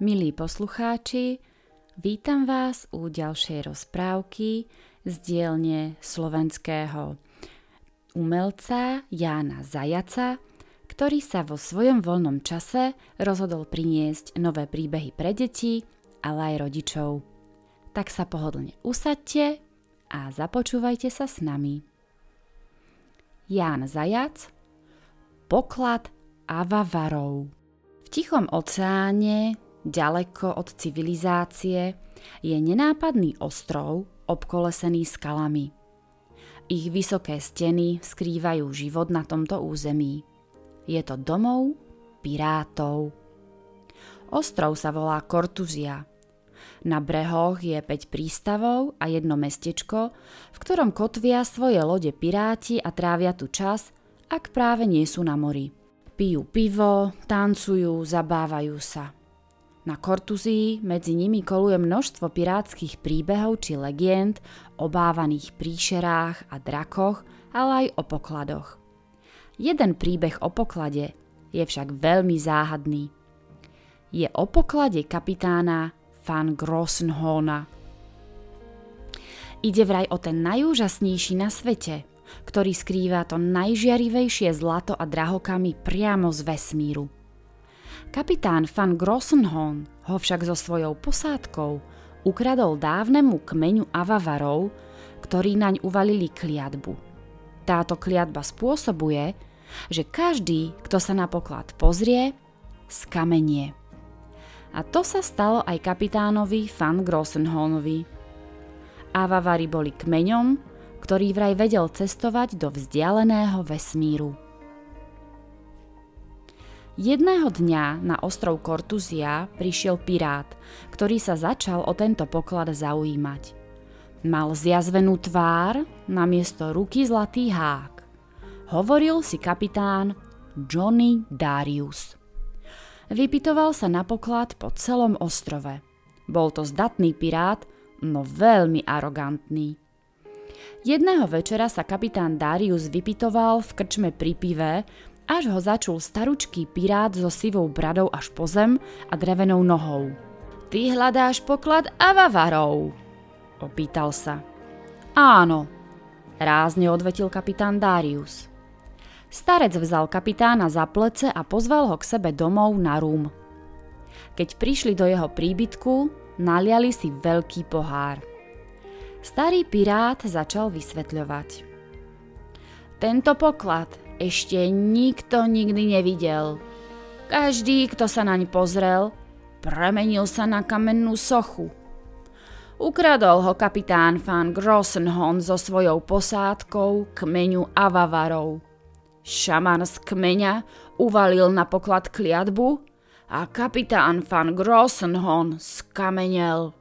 Milí poslucháči, vítam vás u ďalšej rozprávky z dielne slovenského umelca Jána Zajaca, ktorý sa vo svojom voľnom čase rozhodol priniesť nové príbehy pre deti, ale aj rodičov. Tak sa pohodlne usadte a započúvajte sa s nami. Ján Zajac Poklad Avavarov V tichom oceáne ďaleko od civilizácie, je nenápadný ostrov obkolesený skalami. Ich vysoké steny skrývajú život na tomto území. Je to domov pirátov. Ostrov sa volá Kortuzia. Na brehoch je 5 prístavov a jedno mestečko, v ktorom kotvia svoje lode piráti a trávia tu čas, ak práve nie sú na mori. Pijú pivo, tancujú, zabávajú sa – na Kortuzii medzi nimi koluje množstvo pirátskych príbehov či legend o bávaných príšerách a drakoch, ale aj o pokladoch. Jeden príbeh o poklade je však veľmi záhadný. Je o poklade kapitána Van Grossenhona. Ide vraj o ten najúžasnejší na svete, ktorý skrýva to najžiarivejšie zlato a drahokamy priamo z vesmíru – Kapitán van Grossenhorn ho však so svojou posádkou ukradol dávnemu kmeňu Avavarov, ktorí naň uvalili kliatbu. Táto kliatba spôsobuje, že každý, kto sa na poklad pozrie, skamenie. A to sa stalo aj kapitánovi Van Grossenhornovi. Avavari boli kmeňom, ktorý vraj vedel cestovať do vzdialeného vesmíru. Jedného dňa na ostrov Kortuzia prišiel pirát, ktorý sa začal o tento poklad zaujímať. Mal zjazvenú tvár, namiesto ruky zlatý hák. Hovoril si kapitán Johnny Darius. Vypitoval sa na poklad po celom ostrove. Bol to zdatný pirát, no veľmi arogantný. Jedného večera sa kapitán Darius vypitoval v krčme pri pive, až ho začul staručký pirát so sivou bradou až po zem a drevenou nohou. Ty hľadáš poklad Avavarov? Opýtal sa. Áno, rázne odvetil kapitán Darius. Starec vzal kapitána za plece a pozval ho k sebe domov na rum. Keď prišli do jeho príbytku, naliali si veľký pohár. Starý pirát začal vysvetľovať. Tento poklad ešte nikto nikdy nevidel. Každý, kto sa naň pozrel, premenil sa na kamennú sochu. Ukradol ho kapitán Van Grossenhon so svojou posádkou kmeňu Avavarov. Šaman z kmeňa uvalil na poklad kliatbu a kapitán Van Grossenhon skamenel,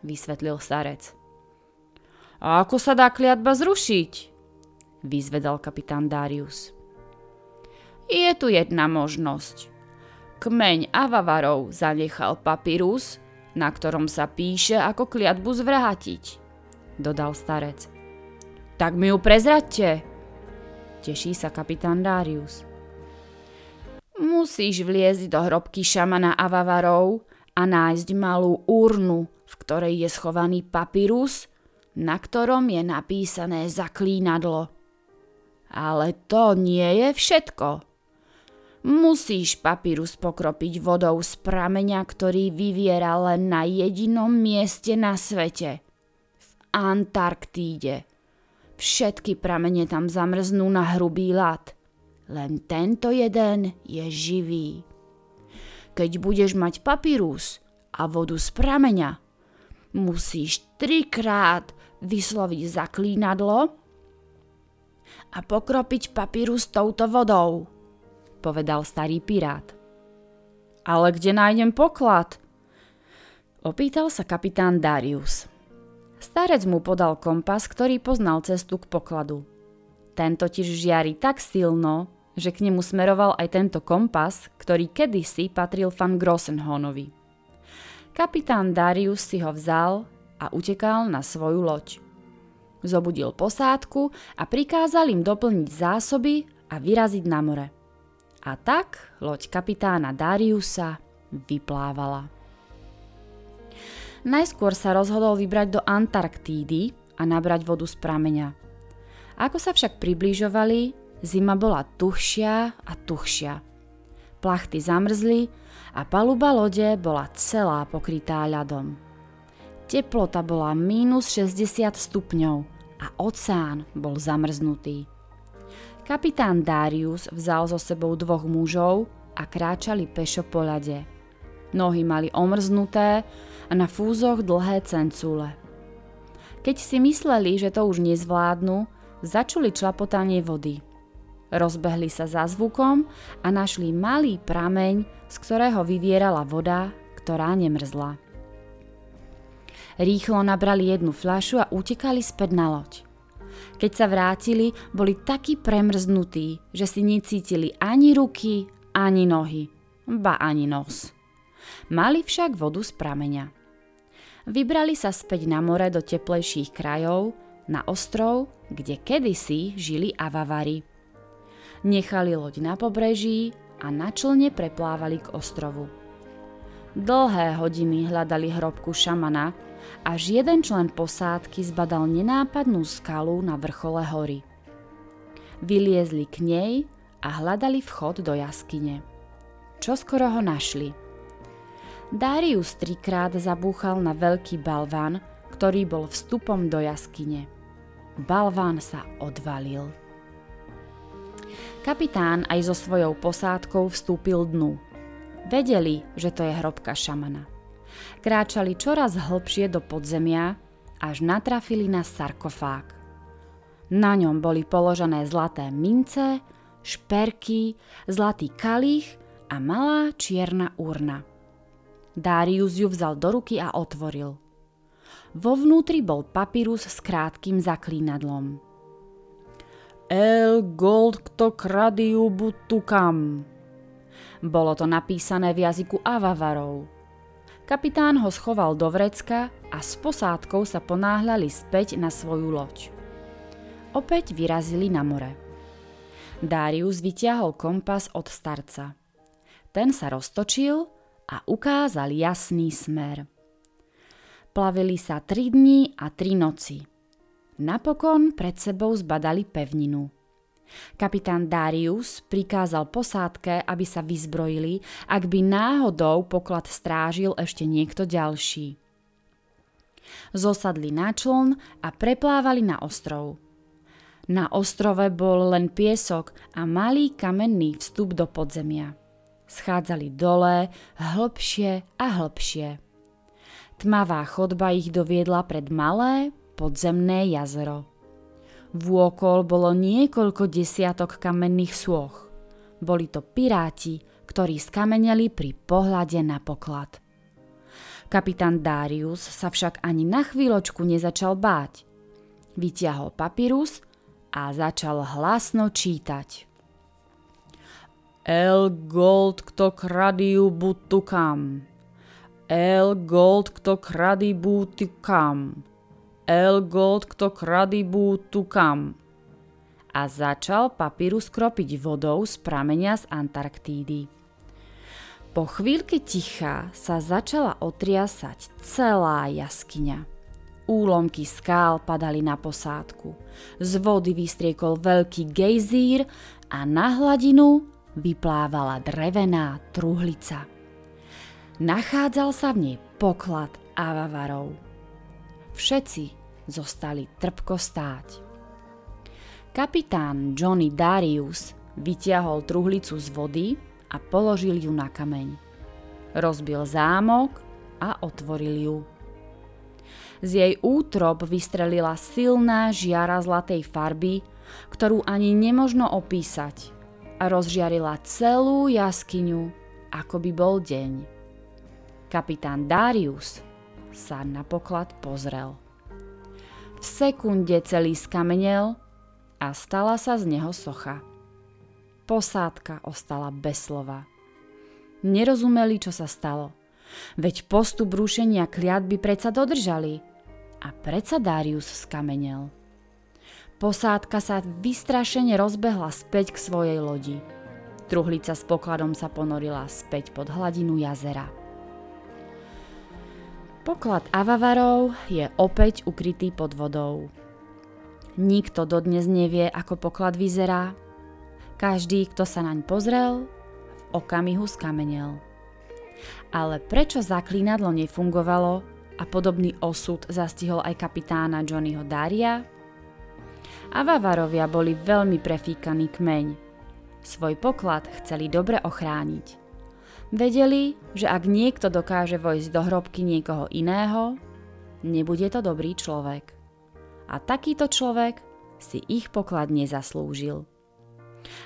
vysvetlil starec. A ako sa dá kliatba zrušiť? Vyzvedal kapitán Darius. Je tu jedna možnosť. Kmeň Avavarov zanechal papírus, na ktorom sa píše, ako kliatbu zvrátiť, dodal starec. Tak mi ju prezradte, teší sa kapitán Darius. Musíš vliezť do hrobky šamana Avavarov a nájsť malú urnu, v ktorej je schovaný papírus, na ktorom je napísané zaklínadlo. Ale to nie je všetko. Musíš papírus pokropiť vodou z prameňa, ktorý vyviera len na jedinom mieste na svete. V Antarktíde. Všetky pramene tam zamrznú na hrubý ľad. Len tento jeden je živý. Keď budeš mať papírus a vodu z prameňa, musíš trikrát vysloviť zaklínadlo a pokropiť papírus touto vodou, povedal starý pirát. Ale kde nájdem poklad? Opýtal sa kapitán Darius. Starec mu podal kompas, ktorý poznal cestu k pokladu. Ten totiž žiari tak silno, že k nemu smeroval aj tento kompas, ktorý kedysi patril Van Grossenhonovi. Kapitán Darius si ho vzal a utekal na svoju loď. Zobudil posádku a prikázal im doplniť zásoby a vyraziť na more. A tak loď kapitána Dariusa vyplávala. Najskôr sa rozhodol vybrať do Antarktídy a nabrať vodu z prameňa. Ako sa však približovali, zima bola tuhšia a tuhšia. Plachty zamrzli a paluba lode bola celá pokrytá ľadom. Teplota bola mínus 60 stupňov a oceán bol zamrznutý. Kapitán Darius vzal so sebou dvoch mužov a kráčali pešo po ľade. Nohy mali omrznuté a na fúzoch dlhé cencule. Keď si mysleli, že to už nezvládnu, začuli člapotanie vody. Rozbehli sa za zvukom a našli malý prameň, z ktorého vyvierala voda, ktorá nemrzla. Rýchlo nabrali jednu fľašu a utekali späť na loď. Keď sa vrátili, boli takí premrznutí, že si necítili ani ruky, ani nohy, ba ani nos. Mali však vodu z prameňa. Vybrali sa späť na more do teplejších krajov, na ostrov, kde kedysi žili Avavari. Nechali loď na pobreží a na člne preplávali k ostrovu. Dlhé hodiny hľadali hrobku šamana, až jeden člen posádky zbadal nenápadnú skalu na vrchole hory. Vyliezli k nej a hľadali vchod do jaskyne. Čo skoro ho našli – Darius trikrát zabúchal na veľký balván, ktorý bol vstupom do jaskyne. Balván sa odvalil. Kapitán aj so svojou posádkou vstúpil dnu. Vedeli, že to je hrobka šamana. Kráčali čoraz hlbšie do podzemia, až natrafili na sarkofág. Na ňom boli položené zlaté mince, šperky, zlatý kalich a malá čierna urna. Darius ju vzal do ruky a otvoril. Vo vnútri bol papírus s krátkým zaklínadlom. El gold kto kradiu butukam. Bolo to napísané v jazyku Avavarov. Kapitán ho schoval do vrecka a s posádkou sa ponáhľali späť na svoju loď. Opäť vyrazili na more. Darius vyťahol kompas od starca. Ten sa roztočil a ukázal jasný smer. Plavili sa tri dni a tri noci. Napokon pred sebou zbadali pevninu. Kapitán Darius prikázal posádke, aby sa vyzbrojili, ak by náhodou poklad strážil ešte niekto ďalší. Zosadli na čln a preplávali na ostrov. Na ostrove bol len piesok a malý kamenný vstup do podzemia schádzali dole, hlbšie a hlbšie. Tmavá chodba ich doviedla pred malé podzemné jazero. Vôkol bolo niekoľko desiatok kamenných sôch. Boli to piráti, ktorí skameneli pri pohľade na poklad. Kapitán Darius sa však ani na chvíľočku nezačal báť. Vytiahol papírus a začal hlasno čítať. El gold kto kradiu butukam. El gold kto kradi butukam. El gold kto kradi butukam. A začal papíru skropiť vodou z pramenia z Antarktídy. Po chvíľke ticha sa začala otriasať celá jaskyňa. Úlomky skál padali na posádku. Z vody vystriekol veľký gejzír a na hladinu vyplávala drevená truhlica. Nachádzal sa v nej poklad avavarov. Všetci zostali trpko stáť. Kapitán Johnny Darius vytiahol truhlicu z vody a položil ju na kameň. Rozbil zámok a otvoril ju. Z jej útrob vystrelila silná žiara zlatej farby, ktorú ani nemožno opísať – a rozžiarila celú jaskyňu, ako by bol deň. Kapitán Darius sa na poklad pozrel. V sekunde celý skamenel a stala sa z neho socha. Posádka ostala bez slova. Nerozumeli, čo sa stalo. Veď postup rušenia kliatby predsa dodržali. A predsa Darius skamenel. Posádka sa vystrašene rozbehla späť k svojej lodi. Truhlica s pokladom sa ponorila späť pod hladinu jazera. Poklad Avavarov je opäť ukrytý pod vodou. Nikto dodnes nevie, ako poklad vyzerá. Každý, kto sa naň pozrel, v okamihu skamenel. Ale prečo zaklínadlo nefungovalo a podobný osud zastihol aj kapitána Johnnyho Daria? Avavarovia boli veľmi prefíkaný kmeň. Svoj poklad chceli dobre ochrániť. Vedeli, že ak niekto dokáže vojsť do hrobky niekoho iného, nebude to dobrý človek. A takýto človek si ich poklad nezaslúžil.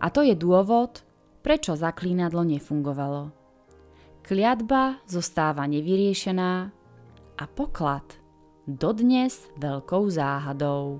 A to je dôvod, prečo zaklínadlo nefungovalo. Kliatba zostáva nevyriešená a poklad dodnes veľkou záhadou.